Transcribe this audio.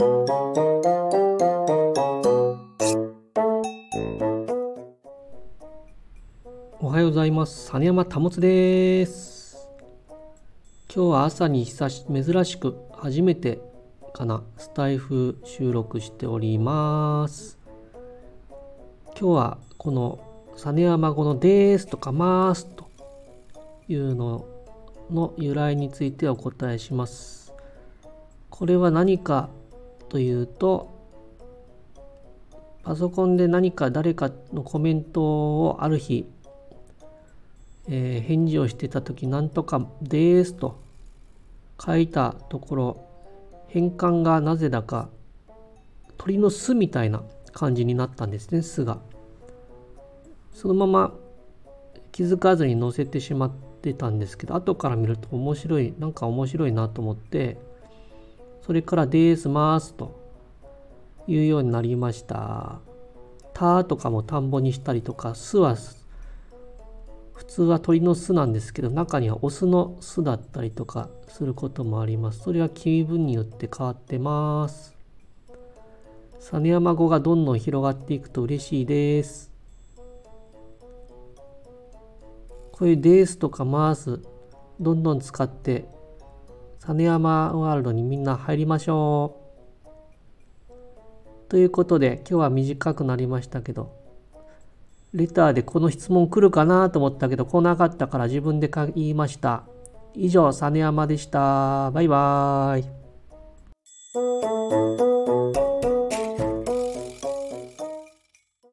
おはようございます。実山保です。今日は朝に久し珍しく初めてかなスタイフ収録しております。今日はこの実山語のですとかますというのの由来についてお答えします。これは何かというとパソコンで何か誰かのコメントをある日えー返事をしてた時なんとかですと書いたところ変換がなぜだか鳥の巣みたいな感じになったんですね巣が。そのまま気づかずに載せてしまってたんですけど後から見ると面白いなんか面白いなと思ってそれから「ですます」というようになりました「た」とかも田んぼにしたりとか「す」は普通は鳥の巣なんですけど中にはオスの巣だったりとかすることもあります。それは気分によって変わってます。実山語がどんどん広がっていくと嬉しいです。こういう「です」とか「ます」どんどん使って実山ワールドにみんな入りましょうということで今日は短くなりましたけどレターでこの質問来るかなと思ったけど来なかったから自分で言いました。以上、実山でした。バイバーイ。